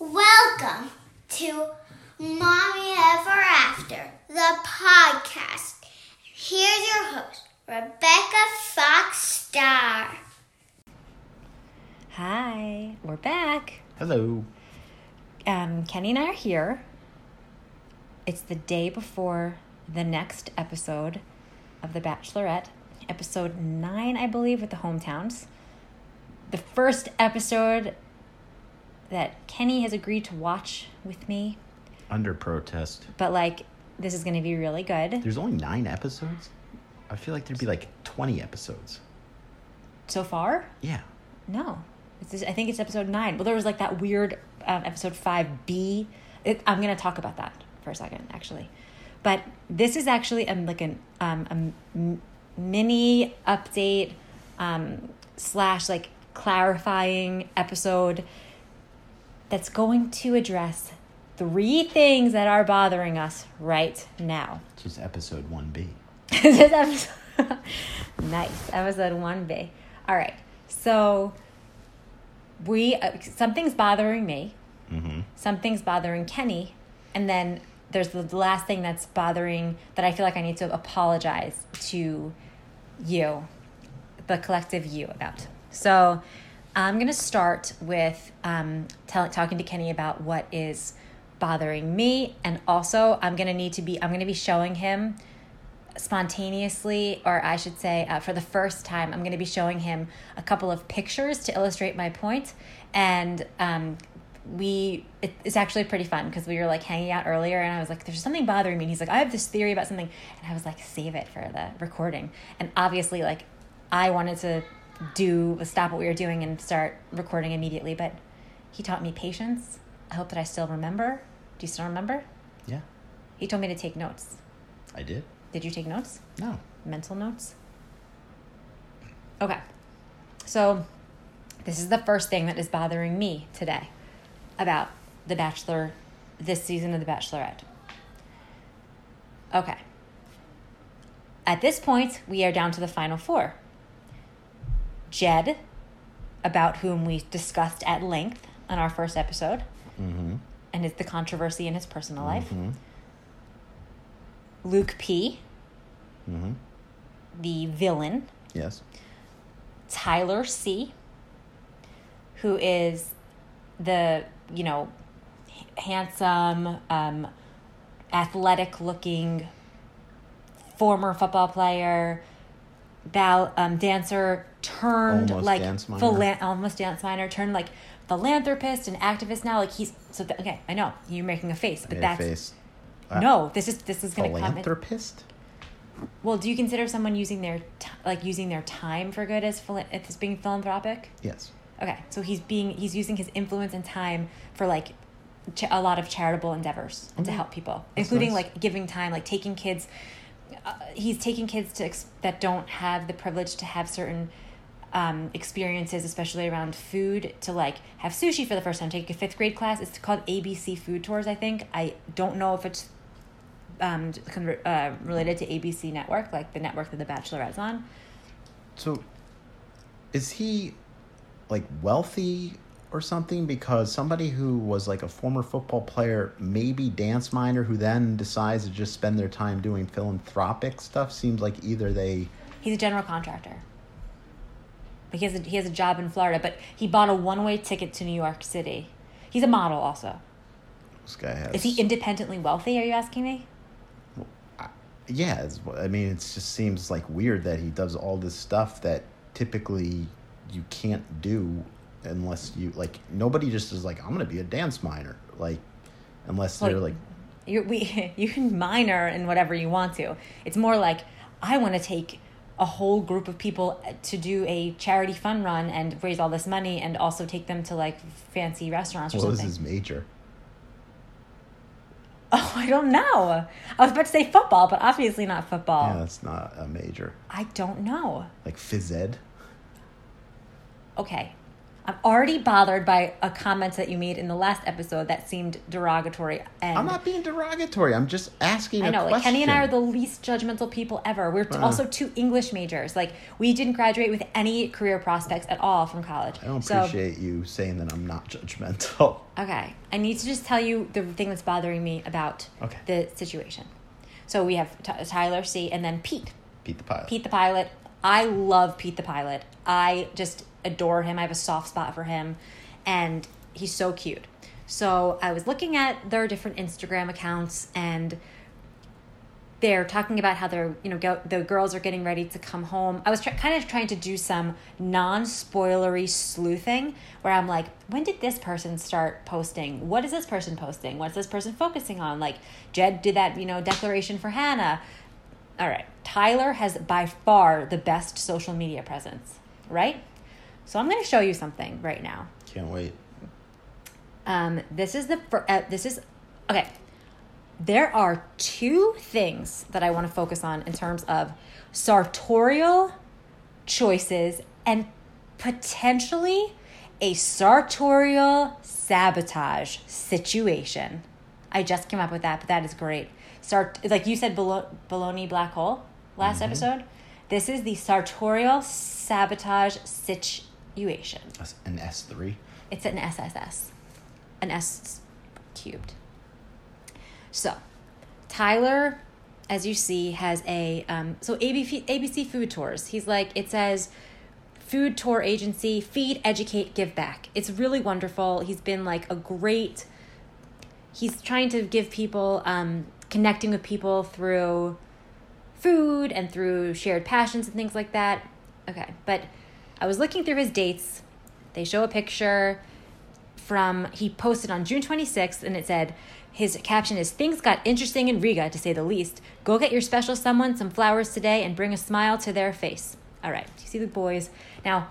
Welcome to Mommy Ever After, the podcast. Here's your host, Rebecca Fox Starr. Hi, we're back. Hello. Um, Kenny and I are here. It's the day before the next episode of The Bachelorette, episode nine, I believe, with the hometowns. The first episode that Kenny has agreed to watch with me, Under protest. but like, this is going to be really good. There's only nine episodes? I feel like there'd be like 20 episodes. So far, Yeah. No, it's just, I think it's episode nine. Well, there was like that weird um, episode five B. It, I'm gonna talk about that for a second, actually. But this is actually a, like an um, a m- mini update um, slash like clarifying episode that's going to address three things that are bothering us right now. It's is episode 1B. this is episode nice episode 1b all right so we uh, something's bothering me Mm-hmm. something's bothering kenny and then there's the, the last thing that's bothering that i feel like i need to apologize to you the collective you about so i'm going to start with um, tell, talking to kenny about what is bothering me and also i'm going to need to be i'm going to be showing him spontaneously, or I should say, uh, for the first time, I'm going to be showing him a couple of pictures to illustrate my point. And um, we, it, it's actually pretty fun because we were like hanging out earlier, and I was like, "There's something bothering me." And he's like, "I have this theory about something," and I was like, "Save it for the recording." And obviously, like, I wanted to do stop what we were doing and start recording immediately, but he taught me patience. I hope that I still remember. Do you still remember? Yeah. He told me to take notes. I did? Did you take notes? No. mental notes. Okay. So, this is the first thing that is bothering me today about The Bachelor, this season of The Bachelorette. Okay. At this point, we are down to the final four Jed, about whom we discussed at length on our first episode, Mm-hmm. and his, the controversy in his personal life. Mm-hmm. Luke P., Mm-hmm. the villain. Yes. Tyler C, who is the, you know, handsome, um, athletic looking former football player, ball, um, dancer turned Almost like dance philan- almost dance minor turned like philanthropist and activist now like he's so th- okay I know you're making a face but that's face. Uh, no this is this is gonna come in- Philanthropist? well do you consider someone using their t- like using their time for good as phila- as being philanthropic Yes. Okay, so he's being he's using his influence and time for like ch- a lot of charitable endeavors and to help people, That's including nice. like giving time, like taking kids. Uh, he's taking kids to ex- that don't have the privilege to have certain um, experiences, especially around food, to like have sushi for the first time. Take a fifth grade class. It's called ABC Food Tours. I think I don't know if it's um, uh, related to ABC Network, like the network that The Bachelorette's on. So, is he like wealthy or something? Because somebody who was like a former football player, maybe dance minor, who then decides to just spend their time doing philanthropic stuff, seems like either they. He's a general contractor. Like he has a, he has a job in Florida, but he bought a one way ticket to New York City. He's a model also. This guy has. Is he independently wealthy? Are you asking me? yeah, it's, I mean, it just seems like weird that he does all this stuff that typically you can't do unless you like. Nobody just is like, I'm gonna be a dance minor, like, unless they're Like- like, You we you can minor in whatever you want to. It's more like I want to take a whole group of people uh, to do a charity fun run and raise all this money and also take them to like fancy restaurants or what was something. his major? Oh, I don't know. I was about to say football, but obviously not football. Yeah, that's not a major. I don't know. Like phys ed. okay, I'm already bothered by a comment that you made in the last episode that seemed derogatory. And I'm not being derogatory. I'm just asking. I a know, like question. Kenny and I are the least judgmental people ever. We're Uh-uh. also two English majors. Like we didn't graduate with any career prospects at all from college. I don't so, appreciate you saying that I'm not judgmental. Okay, I need to just tell you the thing that's bothering me about Okay. the situation. So we have T- Tyler C and then Pete. Pete the pilot. Pete the pilot. I love Pete the pilot. I just adore him. I have a soft spot for him, and he's so cute. So I was looking at their different Instagram accounts, and they're talking about how they're you know go, the girls are getting ready to come home. I was kind of trying to do some non spoilery sleuthing where I'm like, when did this person start posting? What is this person posting? What's this person focusing on? Like Jed did that you know declaration for Hannah. All right, Tyler has by far the best social media presence, right? So I'm going to show you something right now. Can't wait. Um, this is the fir- uh, this is okay. There are two things that I want to focus on in terms of sartorial choices and potentially a sartorial sabotage situation. I just came up with that, but that is great. Sart like you said, balo- baloney black hole last episode. This is the sartorial sabotage situation. That's An S three. It's an SSS, an S cubed. So, Tyler, as you see, has a um, so ABC ABC Food Tours. He's like it says, food tour agency, feed, educate, give back. It's really wonderful. He's been like a great. He's trying to give people um, connecting with people through food and through shared passions and things like that. Okay, but I was looking through his dates. They show a picture from he posted on June 26th and it said his caption is things got interesting in Riga to say the least. Go get your special someone some flowers today and bring a smile to their face. All right, you see the boys. Now,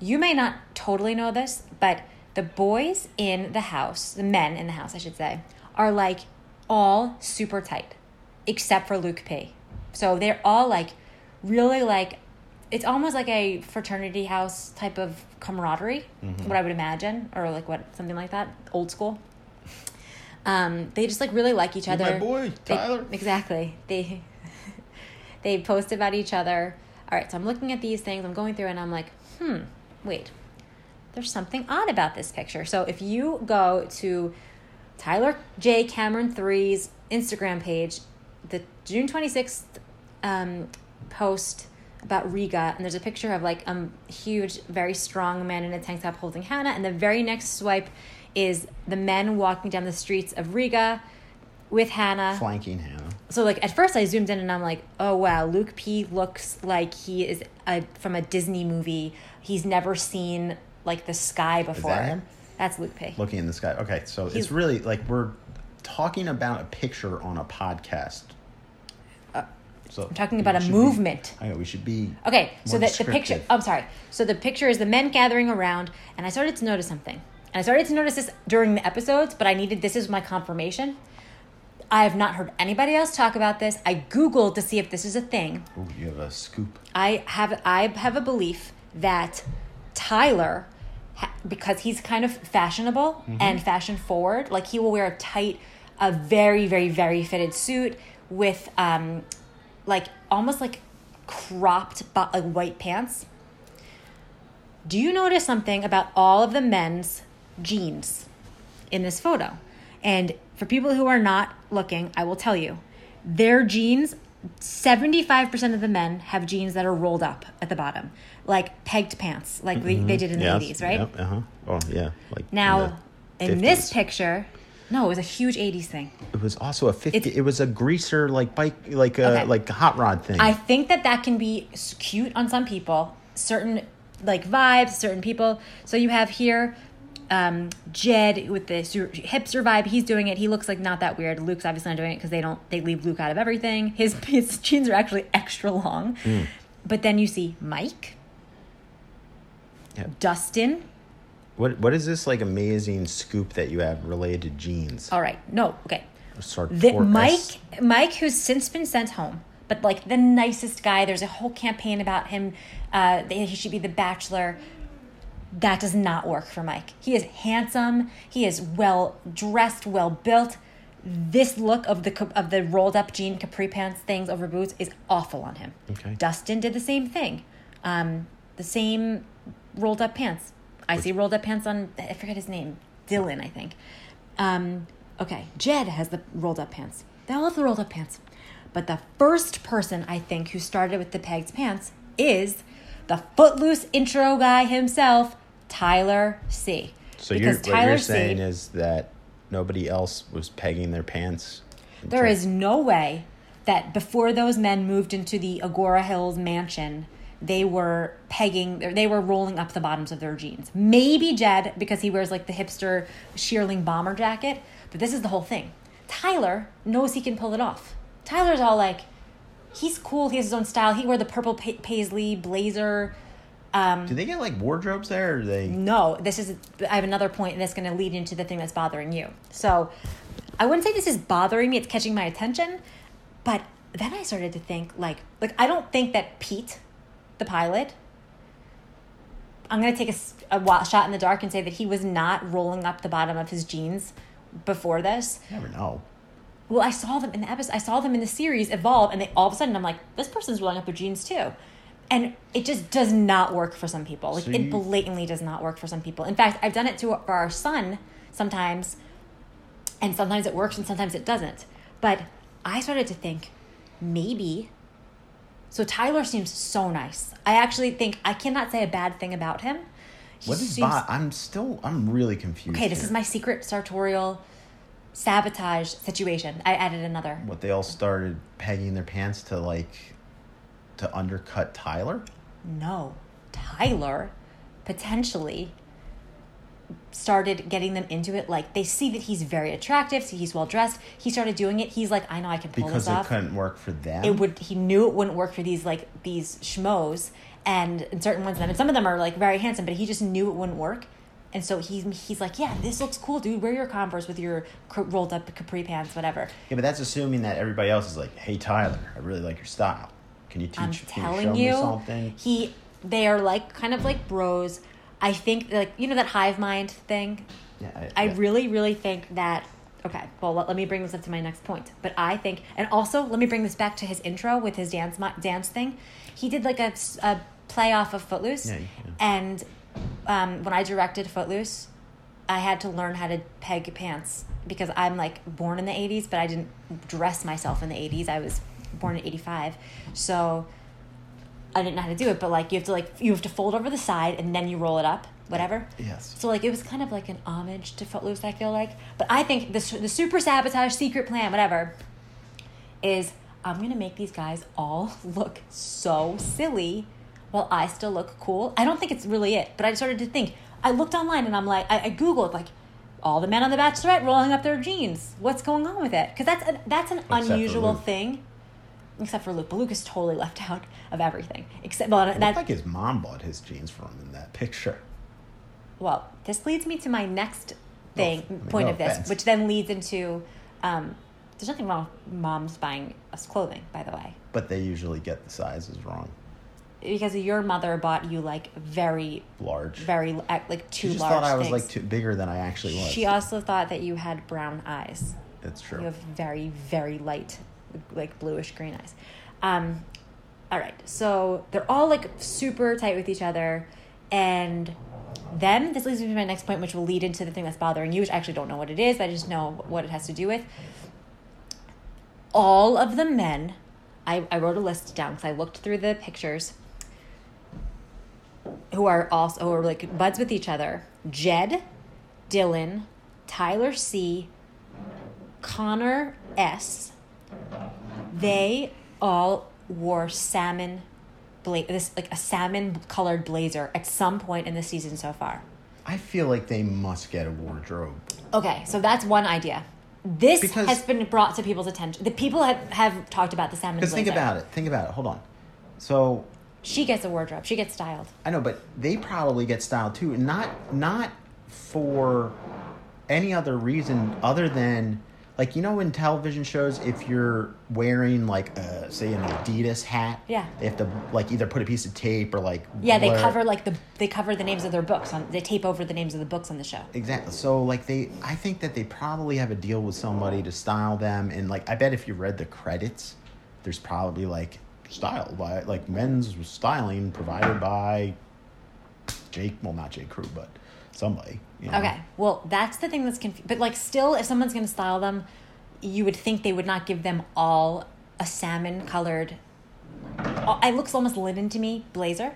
you may not totally know this, but the boys in the house, the men in the house, I should say, are like all super tight, except for Luke P. So they're all like really like it's almost like a fraternity house type of camaraderie, what I would imagine, or like what something like that, old school. Um, they just like really like each You're other. my boy, They- Tyler. exactly. They they post about each other. All right, so I'm looking at these things. I'm going through, and I'm like, hmm, wait. There's something odd about this picture. So if you go to Tyler J Cameron 3's Instagram page, the June 26th um, post about Riga, and there's a picture of like a huge, very strong man in a tank top holding Hannah, and the very next swipe is the men walking down the streets of Riga with Hannah. Flanking Hannah. So like at first I zoomed in and I'm like, oh wow, Luke P looks like he is a, from a Disney movie. He's never seen like the sky before. That's Luke P. Looking in the sky. Okay, so He's- it's really like we're talking about a picture on a podcast. Uh, so I'm talking about a movement. Be, I know we should be. Okay, so more the, the picture. oh, I'm sorry. So the picture is the men gathering around, and I started to notice something. And I started to notice this during the episodes, but I needed this is my confirmation. I have not heard anybody else talk about this. I googled to see if this is a thing. Ooh, you have a scoop. I have I have a belief that Tyler, because he's kind of fashionable and fashion forward, like he will wear a tight, a very very very fitted suit with um, like almost like cropped but like white pants. Do you notice something about all of the men's jeans in this photo? And for people who are not looking, I will tell you, their jeans 75% of the men have jeans that are rolled up at the bottom, like pegged pants, like they, they did in the 80s, right? Uh huh. Oh yeah. Like Now, the in this picture, no, it was a huge 80s thing. it was also a fifty. It's- it was a greaser like bike, like a Okay. like a hot rod thing. I think that that can be cute on some people, certain like vibes, certain people. So you have here um, Jed with the sur- hipster vibe. He's doing it. He looks like not that weird. Luke's obviously not doing it because they don't. They leave Luke out of everything. His his jeans are actually extra long. But then you see Mike, Yeah. Dustin. What what is this like amazing scoop that you have related to jeans? All right, no, okay. Sort The, Mike, Mike, who's since been sent home, but like the nicest guy. There's a whole campaign about him. Uh, that he should be the bachelor. That does not work for Mike. He is handsome. He is well dressed, well built. This look of the of the rolled up jean capri pants things over boots is awful on him. Okay. Dustin did the same thing. Um, the same rolled up pants. I see rolled up pants on I forget his name. Dylan, I think. Um, okay, Jed has the rolled up pants. They all have the rolled up pants. But the first person I think who started with the pegged pants is the footloose intro guy himself, Tyler C. So you're, what you're saying is that nobody else was pegging their pants. There is no way that before those men moved into the Agoura Hills mansion, they were pegging, they were rolling up the bottoms of their jeans. Maybe Jed, because he wears like the hipster shearling bomber jacket, but this is the whole thing. Tyler knows he can pull it off. Tyler's all like, he's cool, he has his own style. He wore the purple pa- paisley blazer. Um, Do they get like wardrobes there? Or they no, this is. I have another point that's going to lead into the thing that's bothering you. So, I wouldn't say this is bothering me. It's catching my attention, but then I started to think like, like I don't think that Pete, the pilot. I'm going to take a, wa- shot in the dark and say that he was not rolling up the bottom of his jeans before this. never know. Well, I saw them in the episode. I saw them in the series evolve, and they all of a sudden I'm like, this person's rolling up their jeans too, and it just does not work for some people. Like So it blatantly does not work for some people. In fact, I've done it to for our son sometimes, and sometimes it works and sometimes it doesn't. But I started to think maybe. So Tyler seems so nice. I actually think I cannot say a bad thing about him. He What is seems- I'm still I'm really confused. Okay, this here. is my secret sartorial sabotage situation. I added another. what they all started pegging their pants to like to undercut Tyler. No, Tyler potentially started getting them into it. Like they see that he's very attractive, see he's well dressed. He started doing it. He's like, I know I can pull Because this it off. couldn't work for them. It would. He knew it wouldn't work for these like these schmoes, and, and certain ones of them. And some of them are like very handsome, but he just knew it wouldn't work. And so he's he's like, yeah, this looks cool, dude. Wear your Converse with your cr- rolled up capri pants, whatever. Yeah, but that's assuming that everybody else is like, "Hey, Tyler, I really like your style. Can you teach? I'm can telling you, me something?" he they are like kind of like bros. I think like you know that hive mind thing. Yeah, I yeah. really really think that. Okay, well let, let me bring this up to my next point. But I think, and also let me bring this back to his intro with his dance dance thing. He did like a play off of Footloose, Yeah, yeah. and um, when I directed Footloose, I had to learn how to peg pants because I'm like born in the 80s, but I didn't dress myself in the 80s. I was born in 85. So I didn't know how to do it, but like you have to like you have to fold over the side and then you roll it up, whatever. Yes. So like it was kind of like an homage to Footloose, I feel like. But I think the the super sabotage secret plan, whatever, is I'm gonna make these guys all look so silly, while I still look cool. I don't think it's really it, but I started to think. I looked online and I'm like, I, I googled like. All the men on the Bachelorette rolling up their jeans. What's going on with it? Because that's a, that's an for unusual thing, except for Luke. But Luke is totally left out of everything. Except well, It looked that like his mom bought his jeans for him in that picture. Well, this leads me to my next thing, I mean, point no of this, offense. which then leads into um, there's nothing wrong with moms buying us clothing, by the way. But they usually get the sizes wrong. Because your mother bought you like very, Large. very, uh, like too large. she just large thought I was things. like too bigger than I actually was. She also thought that you had brown eyes. That's true. You have very, very light, like bluish green eyes. Um, all right, so they're all like super tight with each other, and then this leads me to my next point, which will lead into the thing that's bothering you, which I actually don't know what it is, I just know what it has to do with. All of the men, I, I wrote a list down because I looked through the pictures, who are also who are like buds with each other. Jed, Dylan, Tyler C, Connor S. They all wore salmon, bla- this like a salmon colored blazer at some point in the season so far. I feel like they must get a wardrobe. Okay, so that's one idea. This Because- has been brought to people's attention. The people have, have talked about the salmon Because think about it. Think about it. Hold on. So She gets a wardrobe. She gets styled. I know, but they probably get styled too. Not not for any other reason other than like you know in television shows if you're wearing like a say an Adidas hat, Yeah. they have to like either put a piece of tape or like Yeah, they cover like the they cover the names of their books on they tape over the names of the books on the show. Exactly. So like they I think that they probably have a deal with somebody to style them and like I bet if you read the credits, there's probably like style by like men's styling provided by Jake well not Jake Crew, but somebody. You know? Okay, well that's the thing that's confusing. But like still, if someone's gonna style them, you would think they would not give them all a salmon colored. Uh, it looks almost linen to me blazer.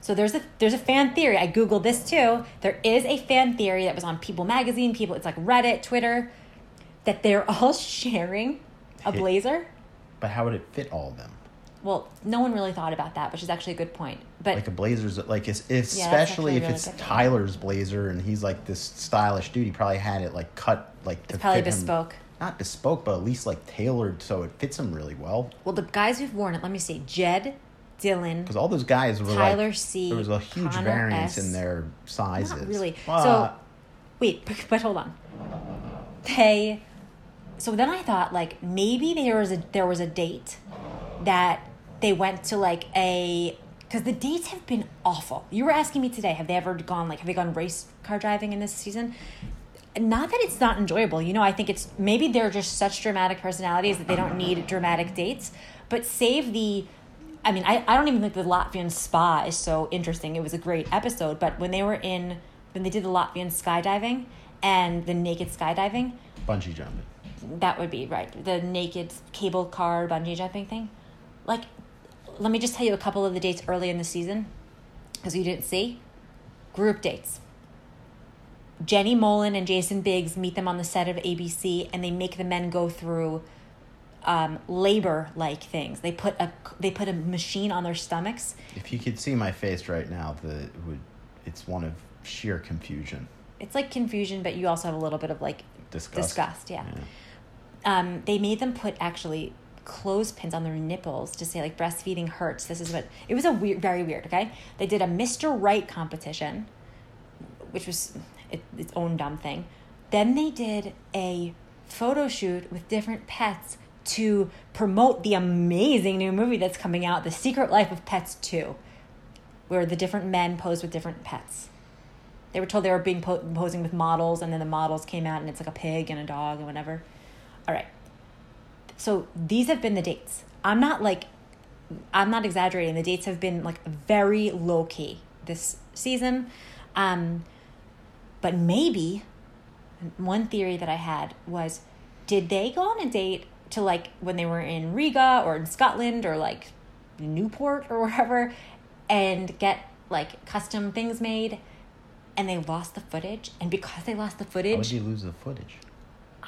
So there's a there's a fan theory. I googled this too. There is a fan theory that was on People Magazine. People, it's like Reddit, Twitter, that they're all sharing a Hit- blazer. But how would it fit all of them? Well, no one really thought about that, which is actually a good point. But Like a blazer's like it's, if, Yeah, especially if really it's. Tyler's blazer and he's like this stylish dude, he probably had it like cut like to it's probably fit him- bespoke. not bespoke, but at least like tailored so it fits him really well. Well, the guys who've worn it, let me see, Jed, Dylan, Because all those guys were like. Tyler like, C, there was a huge Connor variance S. in their sizes. Not really. But So, wait, but, but hold on. They. So then I thought like maybe there was a there was a date that they went to like a because the dates have been awful. You were asking me today, have they ever gone like have they gone race car driving in this season? Not that it's not enjoyable. You know, I think it's maybe they're just such dramatic personalities that they don't need dramatic dates. But save the I mean, I, I don't even think the Latvian spa is so interesting. It was a great episode, but when they were in when they did the Latvian skydiving and the naked skydiving, bungee jumping. that would be right. The naked cable car bungee jumping thing. Like, let me just tell you a couple of the dates early in the season, because you didn't see. Group dates. Jenny Mollen and Jason Biggs meet them on the set of ABC, and they make the men go through um, labor-like things. They put a they put a machine on their stomachs. If you could see my face right now, the it would it's one of sheer confusion, It's like confusion, but you also have a little bit of like disgust. disgust. Yeah. um, they made them put actually clothespins on their nipples to say like breastfeeding hurts. This is what it was a weird, very weird. Okay, they did a Mr. Right competition, which was it, its own dumb thing. Then they did a photo shoot with different pets to promote the amazing new movie that's coming out, The Secret Life of Pets Two, where the different men pose with different pets. They were told they were being po- posing with models, and then the models came out, and it's like a pig and a dog and whatever. All right. So these have been the dates. I'm not like, I'm not exaggerating. The dates have been like very low key this season. Um, but maybe one theory that I had was did they go on a date to like when they were in Riga or in Scotland or like Newport or wherever and get like custom things made and they lost the footage and because they lost the footage. How would you lose the footage?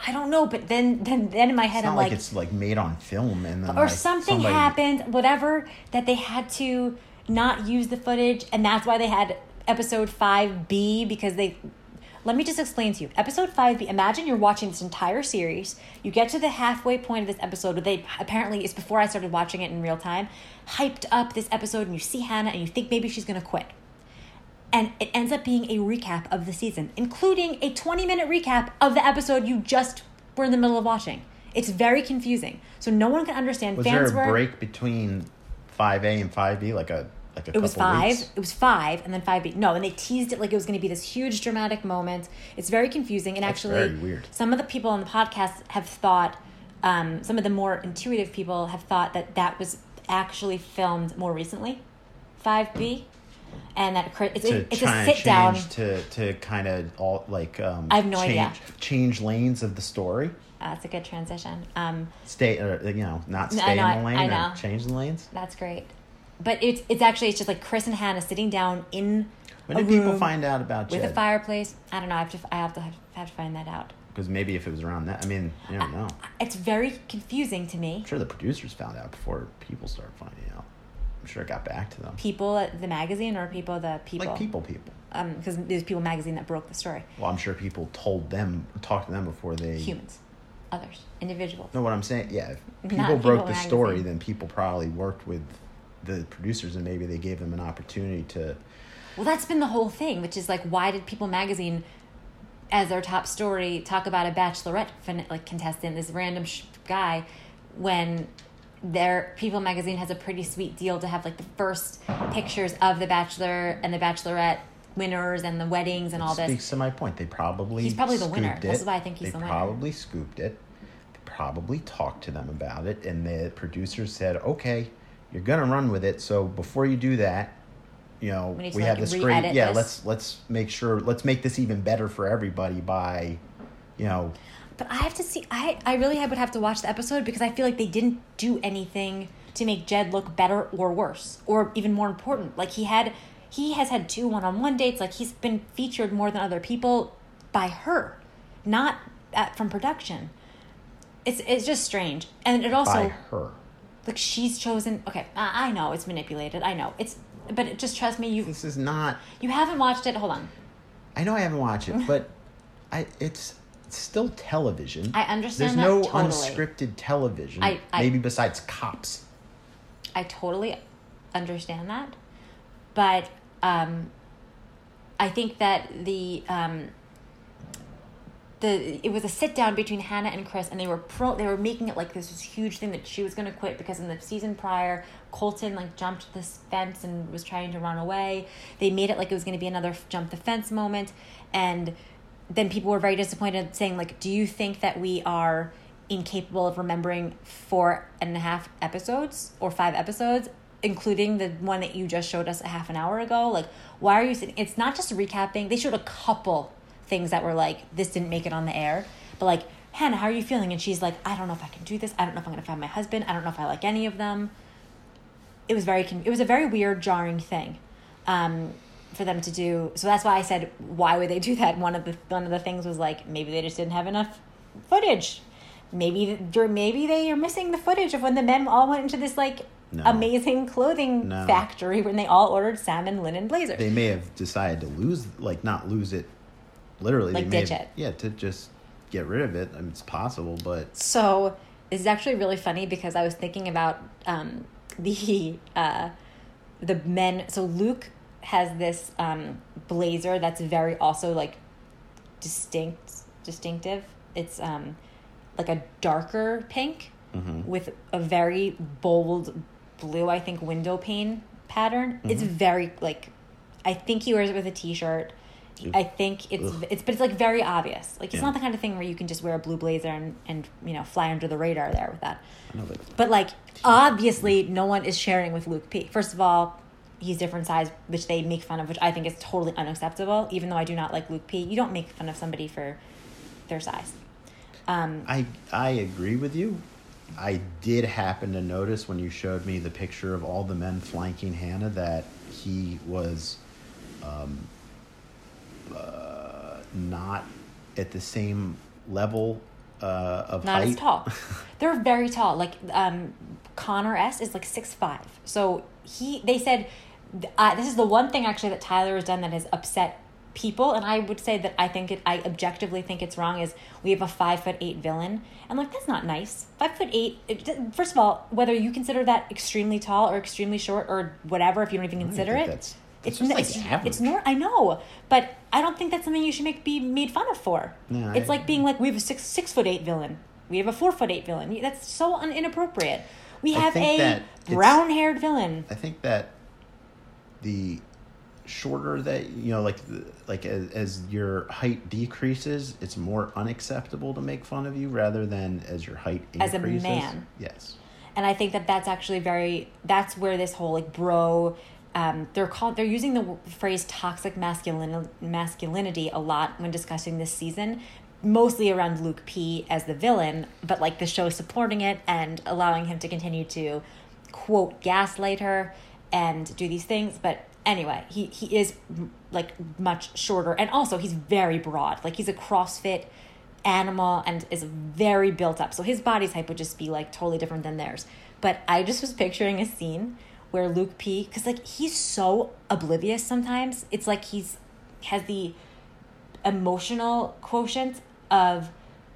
I don't know, but then then then in my head It's not I'm like, like, it's like made on film and then or like, something somebody- happened, whatever, that they had to not use the footage, and that's why they had episode five B because they. Let me just explain to you. Episode five B. Imagine you're watching this entire series. You get to the halfway point of this episode, where they apparently it's before I started watching it in real time, hyped up this episode, and you see Hannah, and you think maybe she's gonna quit and it ends up being a recap of the season, including a 20 minute recap of the episode you just were in the middle of watching. It's very confusing. So no one can understand. Was Fans there a were break between five A and five B, like a like a it was five. weeks? It was five, and then five B. No, and they teased it like it was going to be this huge dramatic moment. It's very confusing, and That's actually, very weird. some of the people on the podcast have thought, um, some of the more intuitive people have thought that that was actually filmed more recently, five B, and that it's, to it's a sit down. change to to kind of all like um I have no change, idea. change lanes of the story That's a good transition. Um, stay or you know not No, stay I know, in the lane I or know. change the lanes that's great. But it's it's actually it's just like Chris and Hannah sitting down in when did people find out about with a fireplace. I don't know. I have to I have to have to find that out. because maybe if it was around that i mean you don't know It's very confusing to me. i'm sure the producers found out before people started finding out i'm sure it got back to them. People at the magazine or people the people? Like people people. Um because there's people magazine that broke the story. well i'm sure people told them talked to them before they Humans, others, individuals. know what i'm saying yeah if Not people broke People the story then people probably worked with the producers and maybe they gave them an opportunity to Well, that's been the whole thing, which is like, why did People magazine as their top story talk about a bachelorette like contestant, this random sh- guy, when their People magazine has a pretty sweet deal to have like the first pictures of the bachelor and the bachelorette winners and the weddings and all this. Speaks to my point. They probably He's probably the winner. it. is why I think he's they the winner. probably scooped it. They probably talked to them about it, and the producers said, "Okay, you're gonna run with it. So before you do that, you know, We we, to, have this great. Yeah, this." let's let's make sure. Let's make this even better for everybody by, you know, But I have to see. I I really would have to watch the episode because I feel like they didn't do anything to make Jed look better or worse, or even more important. Like he had, he has had two one-on-one dates. Like he's been featured more than other people by her, not at, from production. It's it's just strange, and it also by her. like she's chosen. Okay, I, I know it's manipulated. I know it's, but it, just trust me. You This is not. you haven't watched it. Hold on. I know I haven't watched it, but I it's. It's still television. I understand There's no totally. unscripted television. I- I- maybe besides cops. I totally understand that, but um, I think that the um, the it was a sit down between Hannah and Chris, and they were pro. They were making it like this was huge thing that she was going to quit because in the season prior, Colton like jumped this fence and was trying to run away. They made it like it was going to be another jump the fence moment, and then people were very disappointed, saying like, "Do you think that we are?" incapable of remembering four and a half episodes or five episodes including the one that you just showed us a half an hour ago? Like why are you sitting it's not just recapping. They showed a couple things that were like this didn't make it on the air. But like hannah how are you feeling? And she's like i don't know if i can do this. I don't know if i'm to find my husband. I don't know if i like any of them. It was very it was a very weird jarring thing. Um, for them to do so that's why i said why would they do that one of the one of the things was like maybe they just didn't have enough footage maybe they're maybe they are missing the footage of when the men all went into this like No. amazing clothing No. factory when they all ordered salmon linen blazers They may have decided to lose, like not lose it, literally. Like they may ditch have- it. Yeah, to just get rid of it. I mean, it's possible, but So this is actually really funny because I was thinking about um, the uh, the men. So Luke has this um, blazer that's very also like distinct, distinctive. It's um, like a darker pink Mhm. with a very bold blue, I think, window pane pattern. It's very like, I think he wears it with a t-shirt. I think it's Ugh. it's but it's like very obvious. Like it's Yeah. not the kind of thing where you can just wear a blue blazer and and you know fly under the radar there with that. Know that. But like obviously no one is sharing with Luke P. First of all, he's different size, which they make fun of, which I think is totally unacceptable. Even though I do not like Luke P. You don't make fun of somebody for their size. Um, I I agree with you. I did happen to notice when you showed me the picture of all the men flanking Hannah that he was um, uh, not at the same level uh, of not height. as tall. They're very tall. Like um, Connor S is like six five. So he they said uh, this is the one thing actually that Tyler has done that has upset people, and I would say that I think it. I objectively think it's wrong. Is we have a five foot eight villain, and like that's not nice. Five foot eight. It, first of all, whether you consider that extremely tall or extremely short or whatever, if you don't even consider think it, that's- that's it's just like it's, average. it's nor I know, but I don't think that's something you should make be made fun of for. No, it's I- like being like we have a six six foot eight villain. We have a four foot eight villain. That's so un- inappropriate. We have a brown haired villain. I think that the shorter that you know, like like as, as your height decreases, it's more unacceptable to make fun of you rather than as your height increases. As a man. Yes. and I think that that's actually very. That's where this whole like bro. Um, they're called. They're using the phrase toxic masculin masculinity a lot when discussing this season, mostly around Luke P as the villain, but like the show supporting it and allowing him to continue to quote gaslight her and do these things. But anyway, he he is like much shorter, and also he's very broad. Like he's a CrossFit animal and is very built up. So his body type would just be like totally different than theirs. But I just was picturing a scene where Luke P, because like he's so oblivious sometimes. It's like he's has the emotional quotient of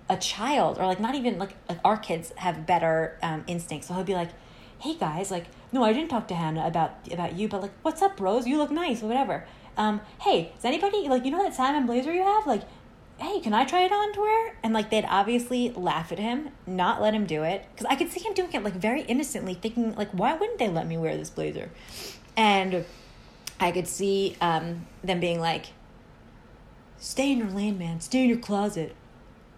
a child, or like not even like like our kids have better um, instincts. So he'll be like, "Hey guys, like no, I didn't talk to Hannah about about you, but like, what's up, rose You look nice, or whatever." Um, hey, is anybody like you know that salmon blazer you have? Like, hey, can I try it on to wear? And like they'd obviously laugh at him, not let him do it. Because I could see him doing it like very innocently, thinking, like, why wouldn't they let me wear this blazer? And I could see um, them being like, stay in your lane, man. Stay in your closet.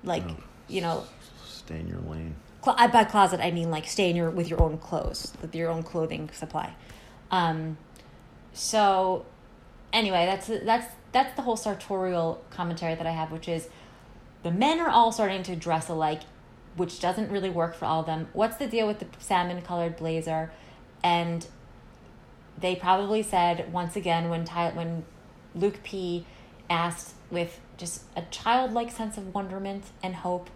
Like, Oh. you know, Stay in your lane. cl- I- by closet I mean like stay in your with your own clothes, with your own clothing supply. Um, so anyway, that's that's that's the whole sartorial commentary that I have, which is the men are all starting to dress alike, which doesn't really work for all of them. What's the deal with the salmon colored blazer? And they probably said once again when Ty- when Luke P asked with just a childlike sense of wonderment and hope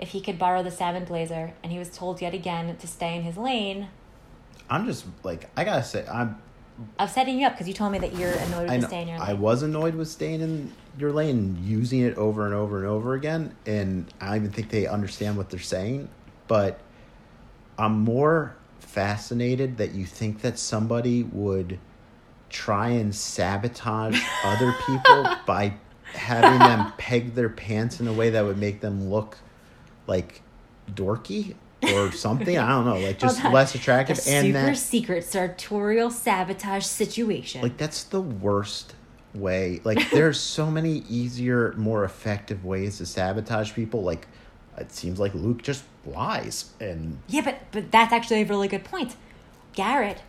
if he could borrow the salmon blazer, and he was told yet again to stay in his lane. I'm just like I gotta say I'm I'm setting you up because you told me that you're annoyed with I, the know, stay in your lane. I was annoyed with staying in your lane using it over and over and over again, and I don't even think they understand what they're saying. But I'm more fascinated that you think that somebody would try and sabotage other people by having them peg their pants in a way that would make them look like dorky or something. I don't know, like just on. less attractive, and super that secret sartorial sabotage situation. like that's the worst way like there's so many easier more effective ways to sabotage people like it seems like luke just lies and yeah, but but that's actually a really good point. Garrett,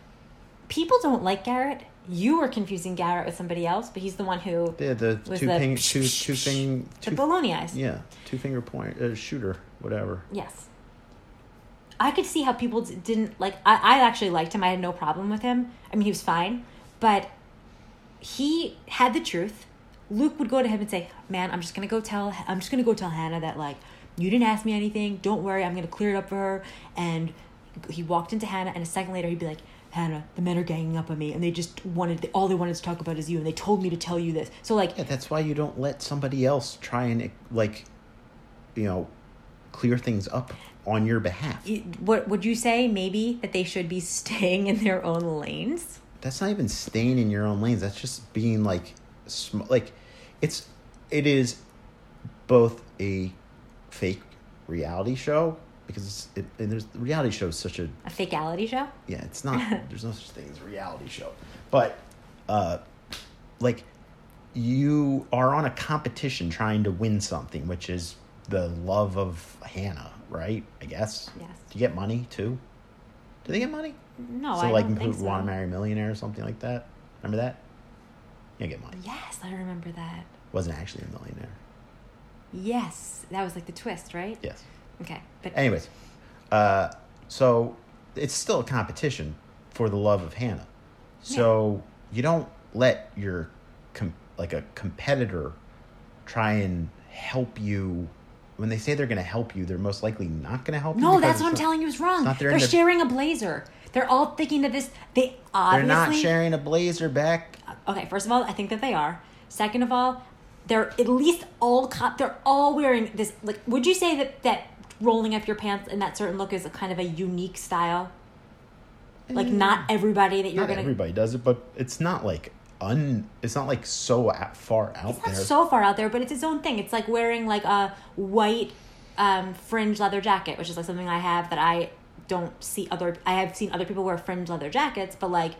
people don't like Garrett. You were confusing Garrett with somebody else, but he's the one who the, the Was two the ping psh, two psh, two thing the two, baloney eyes. yeah two finger point uh, shooter whatever Yes. I could see how people d- didn't like. I, I actually liked him. I had no problem with him. I mean, he was fine, but he had the truth. Luke would go to him and say, "Man, I'm just gonna go tell. I'm just gonna go tell Hannah that like you didn't ask me anything. Don't worry. I'm gonna clear it up for her." And he walked into Hannah, and a second later, he'd be like, "Hannah, the men are ganging up on me, and they just wanted all they wanted to talk about is you, and they told me to tell you this." So like, yeah that's why you don't let somebody else try and like you know clear things up on your behalf what would you say? Maybe that they should be staying in their own lanes. that's not even staying in your own lanes that's just being like sm- like it's it is both a fake reality show because it's, it, and there's the reality show is such a A fakeality show. yeah it's not there's no such thing as a reality show but uh like you are on a competition trying to win something which is the love of hannah right i guess Yes. do you get money too do they get money No, so I like don't think who so. want to marry a millionaire or something like that remember that you get money Yes, I remember that. wasn't actually a millionaire Yes, that was like the twist, right? yes Okay, but anyways uh so it's still a competition for the love of hannah so you don't let your com- like a competitor try and help you when they say they're going to help you they're most likely not going to help you no, that's what I'm not- telling you is wrong. They're sharing a blazer. They're all thinking that this. They obviously. they're not sharing a blazer back Okay, first of all, I think that they are. Second of all, they're at least all. Co- they're all wearing this. Like, would you say that that rolling up your pants in that certain look is a kind of a unique style? Like, not everybody that you're not gonna. everybody does it but it's not like un it's not like so out, far out It's not there so far out there, but it's its own thing. It's like wearing like a white um, fringe leather jacket, which is like something I have that I don't see other. I have seen other people wear fringe leather jackets, but like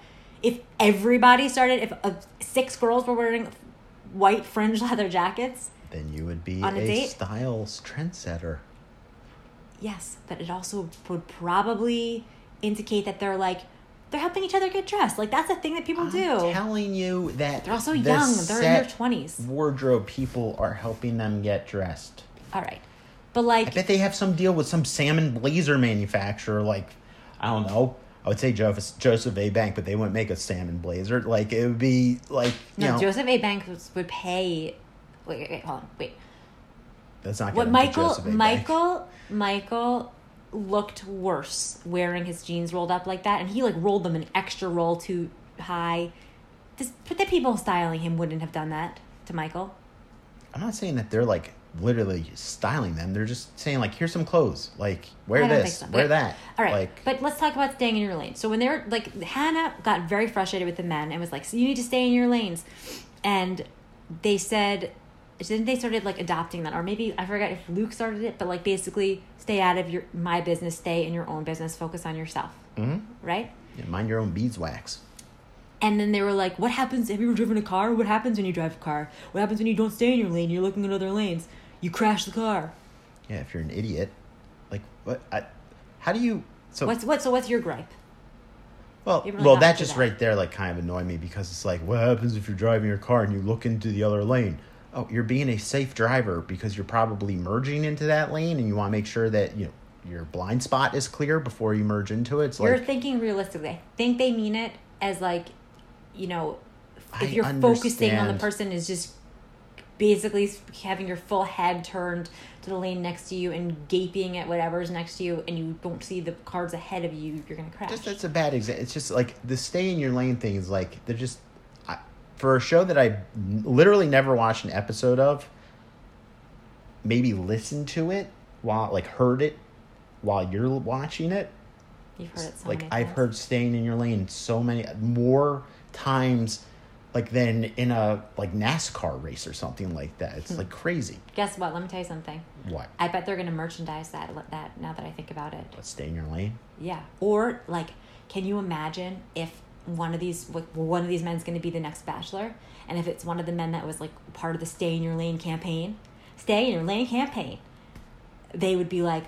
if everybody started, if uh, six girls were wearing white fringe leather jackets, then you would be On a a, date? styles trendsetter yes, but it also would probably indicate that they're like they're helping each other get dressed. Like that's a thing that people I'm do. telling you that They're also the young. They're in their 20s. Wardrobe people are helping them get dressed. All right, but like I bet they have some deal with some salmon blazer manufacturer. Like, I don't know. I would say Joseph, Joseph A. Bank, but they wouldn't make a salmon blazer. Like, it would be like, you no, know, Joseph A. Bank would pay. Wait, wait, wait, hold on, wait. That's not What Michael Michael Michael looked worse wearing his jeans rolled up like that, and he like rolled them an extra roll too high. This, but the people styling him wouldn't have done that to Michael. I'm not saying that they're like literally styling them. They're just saying like, here's some clothes. Like, wear this, so. wear that. All right, Like, but let's talk about staying in your lane. So when they're like Hannah got very frustrated with the men and was like, "So you need to stay in your lanes," and they said, didn't they started like adopting that or maybe i forgot if luke started it but like basically stay out of your my business stay in your own business focus on yourself hmm right Yeah, mind your own beeswax. and then they were like what happens have you ever driven a car what happens when you drive a car what happens when you don't stay in your lane you're looking at other lanes you crash the car Yeah, if you're an idiot, like what? I, how do you? So what's what so what's your gripe well, really well, that just that? right there like kind of annoyed me because it's like, what happens if you're driving your car and you look into the other lane? Oh, you're being a safe driver because you're probably merging into that lane and you want to make sure that you know your blind spot is clear before you merge into it. It's you're like thinking realistically i think they mean it as like you know if I you're focusing on the person is just basically having your full head turned to the lane next to you and gaping at whatever's next to you and you don't see the cars ahead of you you're gonna crash Just that's a bad example. It's just like the stay in your lane thing is like they're just for a show that I literally never watched an episode of. Maybe listened to it while like heard it while you're watching it. you've heard it so like I've times. heard staying in your lane so many more times like than in a like NASCAR race or something like that. Hmm. It's like crazy. guess what let me tell you something What? i bet they're gonna merchandise that that now that i think about it What stay in your lane? Yeah. Or like, can you imagine if one of these like one of these men's going to be the next bachelor, and if it's one of the men that was like part of the stay in your lane campaign, stay in your lane campaign, they would be like,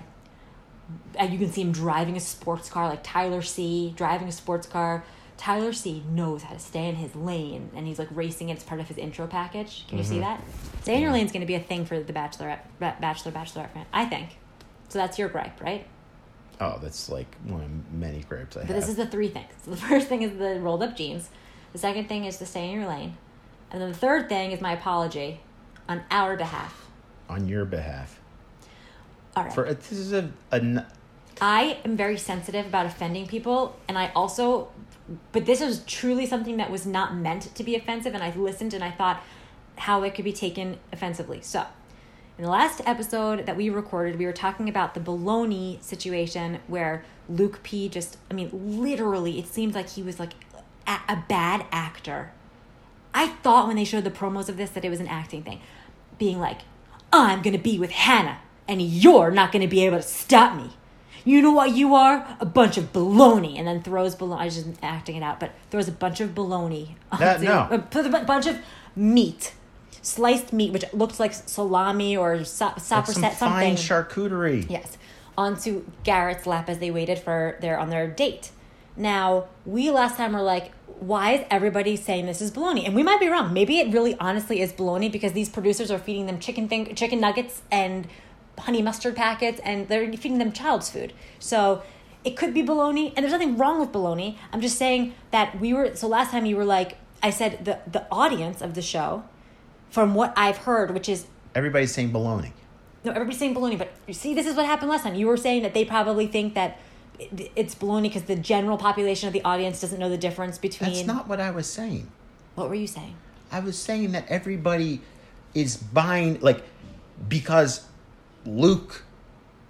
and you can see him driving a sports car like Tyler C driving a sports car. Tyler C knows how to stay in his lane, and he's like racing it. It's part of his intro package. Can you see mm-hmm. that? Stay in your lane is going to be a thing for the bachelorette, ba- bachelor, bachelorette. I think. So that's your gripe, right? Oh, that's like one of many grapes I But have. this is the three things. So the first thing is the rolled up jeans. The second thing is to stay in your lane. And then the third thing is my apology on our behalf. on your behalf. All right. For uh, this is a, a n- I am very sensitive about offending people, and I also, but this was truly something that was not meant to be offensive, and I listened and I thought how it could be taken offensively. So, in the last episode that we recorded, we were talking about the baloney situation where Luke P just, I mean, literally, it seems like he was like a, a bad actor. I thought when they showed the promos of this that it was an acting thing, being like, I'm gonna be with Hannah, and you're not gonna be able to stop me. You know what you are? A bunch of baloney, and then throws baloney. I was just acting it out, but throws a bunch of baloney. That- no. a bunch of meat, sliced meat, which looks like salami or so- like some something. fine charcuterie. Yes, onto Garrett's lap as they waited for their on their date. Now we last time were like, why is everybody saying this is baloney? And we might be wrong. Maybe it really honestly is baloney because these producers are feeding them chicken thing, chicken nuggets and honey mustard packets, and they're feeding them child's food. So it could be baloney, and there's nothing wrong with baloney. I'm just saying that we were. So last time you were like, I said the the audience of the show, from what I've heard, which is Everybody's saying baloney. no, everybody's saying baloney, but you see, this is what happened last time. You were saying that they probably think that it's baloney because the general population of the audience doesn't know the difference between. That's not what I was saying. What were you saying? I was saying that everybody is buying like because Luke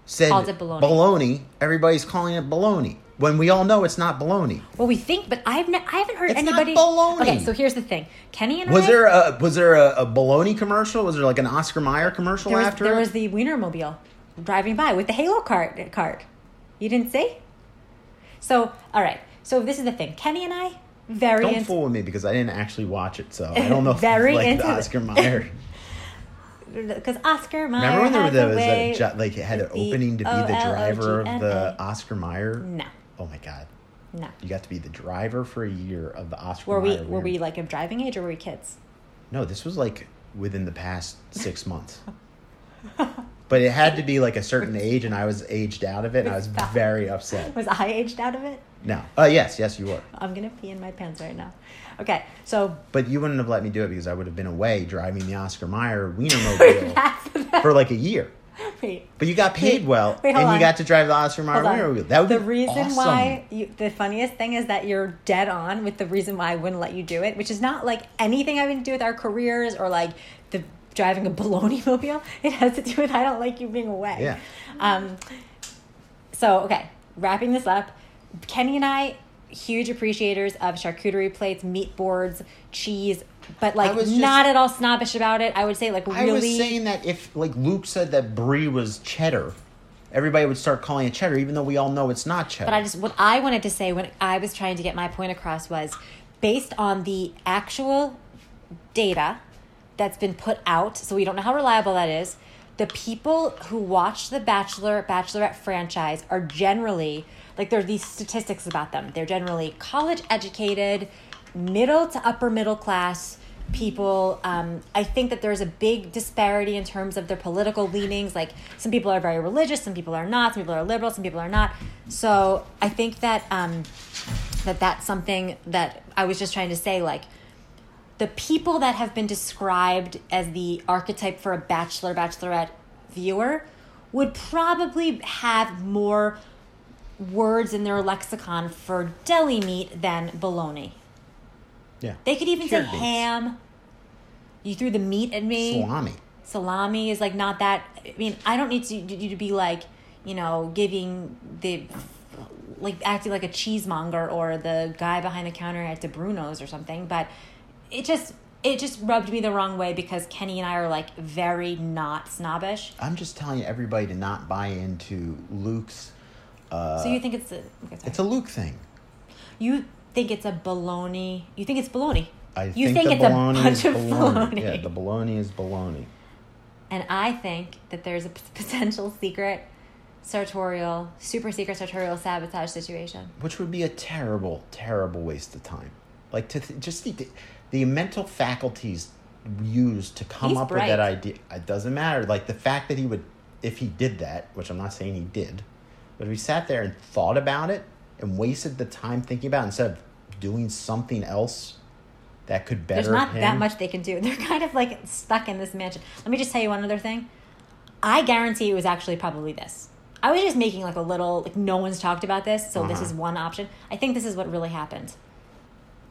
said baloney. baloney, everybody's calling it baloney. When we all know it's not baloney. Well, we think, but I've ne- I haven't heard It's not anybody. baloney. Okay, so here's the thing: Kenny and Was I. there a was there a, a baloney commercial? Was there like an Oscar Mayer commercial there was, after there it? was the Wienermobile driving by with the Halo cart. Cart, you didn't see? So, all right. So this is the thing: Kenny and I very Don't into- fool with me because I didn't actually watch it, so I don't know if Very like into the Oscar Mayer. because Oscar Mayer Remember when there, has there a was way a jo- like it had an opening to be the driver of the Oscar Mayer? No, Oh my god. no. You got to be the driver for a year of the Oscar Were we Mayer. were we like of driving age or were we kids? No, this was like within the past six months. but it had to be like a certain age, and I was aged out of it, and I was very upset. Was I aged out of it? No. Uh, yes, yes, you were. I'm gonna pee in my pants right now. Okay, so But you wouldn't have let me do it because I would have been away driving the Oscar Mayer Wienermobile for like a year. Wait. But you got paid Wait, well, wait, and hold you got to drive the Oscar Mayer on. Wienermobile. That would the reason awesome. why you, the funniest thing is that you're dead on with the reason why I wouldn't let you do it, which is not like anything having to do with our careers or like the driving a baloney mobile. It has to do with I don't like you being away. Yeah. Um, so okay, wrapping this up, Kenny and I, huge appreciators of charcuterie plates, meat boards, cheese, but like just- not at all snobbish about it. I would say like really. I was saying that if like Luke said that brie was cheddar, everybody would start calling it cheddar, even though we all know it's not cheddar. But I just what I wanted to say when I was trying to get my point across was based on the actual data that's been put out, so we don't know how reliable that is. The people who watch the Bachelor Bachelorette franchise are generally like there are these statistics about them. They're generally college educated, middle to upper middle class people. Um, I think that there's a big disparity in terms of their political leanings. Like some people are very religious, some people are not. Some people are liberal, some people are not. So I think that um, that that's something that I was just trying to say. Like the people that have been described as the archetype for a bachelor bachelorette viewer would probably have more words in their lexicon for deli meat than bologna. Yeah, They could even Cured say beans. ham. You threw the meat at me. salami. Salami is like not that. I mean, I don't need to, you to be like, you know, giving the like acting like a cheesemonger or the guy behind the counter at Di Bruno's or something. But it just it just rubbed me the wrong way because Kenny and I are like very not snobbish. I'm just telling you, everybody to not buy into Luke's. Uh, so you think it's a okay, it's a Luke thing. you think it's a baloney? You think it's baloney? I you think, the it's a bunch of bologna. baloney. Yeah, the bologna is bologna. And I think that there's a p- potential secret sartorial, super secret sartorial sabotage situation. which would be a terrible, terrible waste of time. Like to th- just the, the mental faculties used to come He's up bright. with that idea. It doesn't matter. Like the fact that he would, if he did that, which I'm not saying he did, but if he sat there and thought about it and wasted the time thinking about it instead of doing something else that could better There's not him. that much they can do. They're kind of like stuck in this mansion. Let me just tell you one other thing. I guarantee it was actually probably this. I was just making like a little like no one's talked about this, so this Uh-huh. is one option. I think this is what really happened.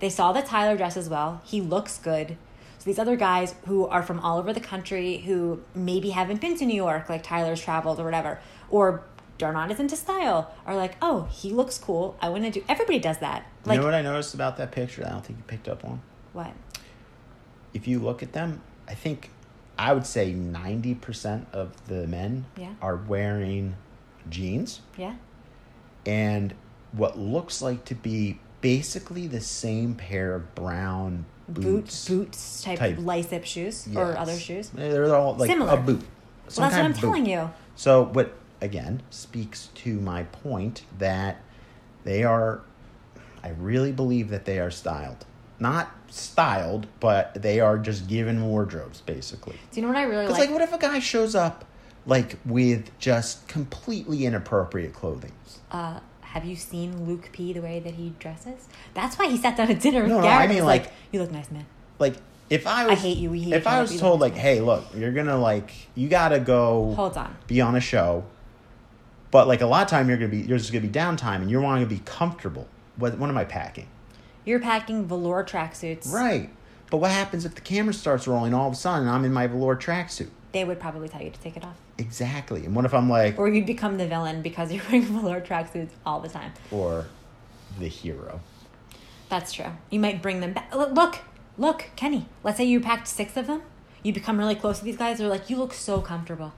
They saw that Tyler dresses well. He looks good. So these other guys who are from all over the country who maybe haven't been to New York, like Tyler's traveled or whatever, or are not as into style, are like, oh, he looks cool. I want to do. Everybody does that. Like you know what I noticed about that picture? that I don't think you picked up on. what? If you look at them, I think I would say ninety percent of the men Yeah. are wearing jeans. Yeah. and what looks like to be basically the same pair of brown boots. Boot, boots type, type. lycip shoes or other shoes. They're all like Similar. a boot. Some Well, that's what I'm telling you. So, what again speaks to my point that they are. I really believe that they are styled, not styled, but they are just given wardrobes basically. Do you know what I really like? like, what if a guy shows up like with just completely inappropriate clothing? uh, have you seen Luke P the way that he dresses? That's why he sat down at dinner with No, no, Garrett. I mean, was like- you look nice, man. like if I was, I hate you, we hate if I was told like, hey, look, you're gonna like, you gotta go Hold on. be on a show, but like a lot of time you're gonna be, there's gonna be downtime, and you're wanting to be comfortable. What, what am I packing? You're packing velour tracksuits. Right. But what happens if the camera starts rolling all of a sudden and I'm in my velour tracksuit? They would probably tell you to take it off. Exactly. And what if I'm like, Or you'd become the villain because you're wearing velour tracksuits all the time. or the hero? That's true. You might bring them back. Look, look, look, Kenny. Let's say you packed six of them. You become really close to these guys. They're like, you look so comfortable.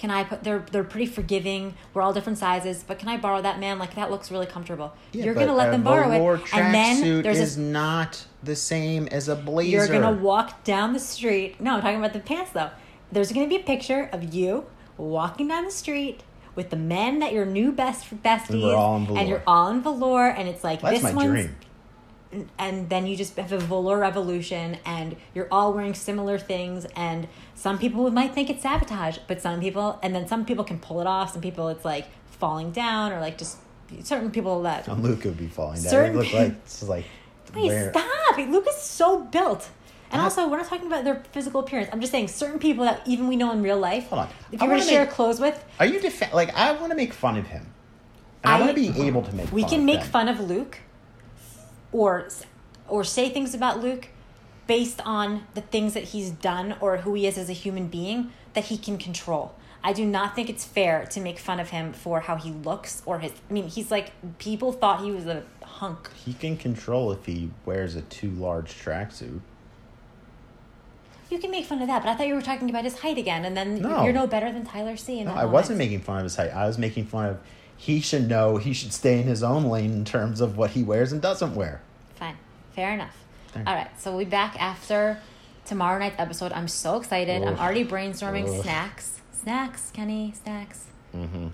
Can I put? They're they're pretty forgiving. We're all different sizes, but can I borrow that man? Like that looks really comfortable. Yeah, you're gonna let them borrow it, and then there's is a. not the same as a blazer. You're gonna walk down the street. No, I'm talking about the pants though. There's gonna be a picture of you walking down the street with the men that your new best besties, And we're all in velour. and you're all in velour, and it's like That's this my one's dream. And then you just have a velour revolution and you're all wearing similar things and some people might think it's sabotage but some people and then some people can pull it off some people it's like falling down or like just certain people that And Luke would be falling down. Certain It looked like it's like wait where- stop luke is so built and I- also we're not talking about their physical appearance i'm just saying certain people that even we know in real life Hold on. if you were to share make- clothes with Are you def- like I want to make fun of him? And I, I- want to be able to make. Fun. We can make them. fun of Luke or or say things about Luke based on the things that he's done or who he is as a human being that he can control. I do not think it's fair to make fun of him for how he looks or his I mean he's like people thought he was a hunk. He can control if he wears a too large tracksuit. You can make fun of that, but I thought you were talking about his height again, and then No. you're no better than Tyler C. In No, I wasn't making fun of his height. I was making fun of he should know he should stay in his own lane in terms of what he wears and doesn't wear. Fine, fair enough. Fair. All right, so we'll be back after tomorrow night's episode. I'm so excited. I'm already brainstorming Oof. snacks. Snacks, Kenny, snacks. Mm-hmm.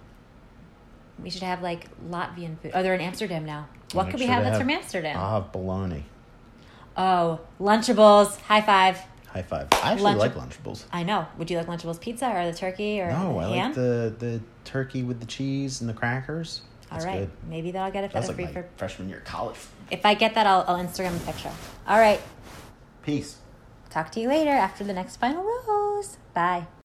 We should have like Latvian food. Oh, they're in Amsterdam now. What could we have that's have- from Amsterdam? I'll have bologna. oh, Lunchables. High five. High five. I actually Lunch- like Lunchables. I know. Would you like Lunchables pizza or the turkey or No, I ham? like the the turkey with the cheese and the crackers. All That's right, good. maybe that'll get it That's for like free my for. freshman year of college. If I get that, I'll, I'll Instagram a picture. All right. Peace. Talk to you later after the next final rose. Bye.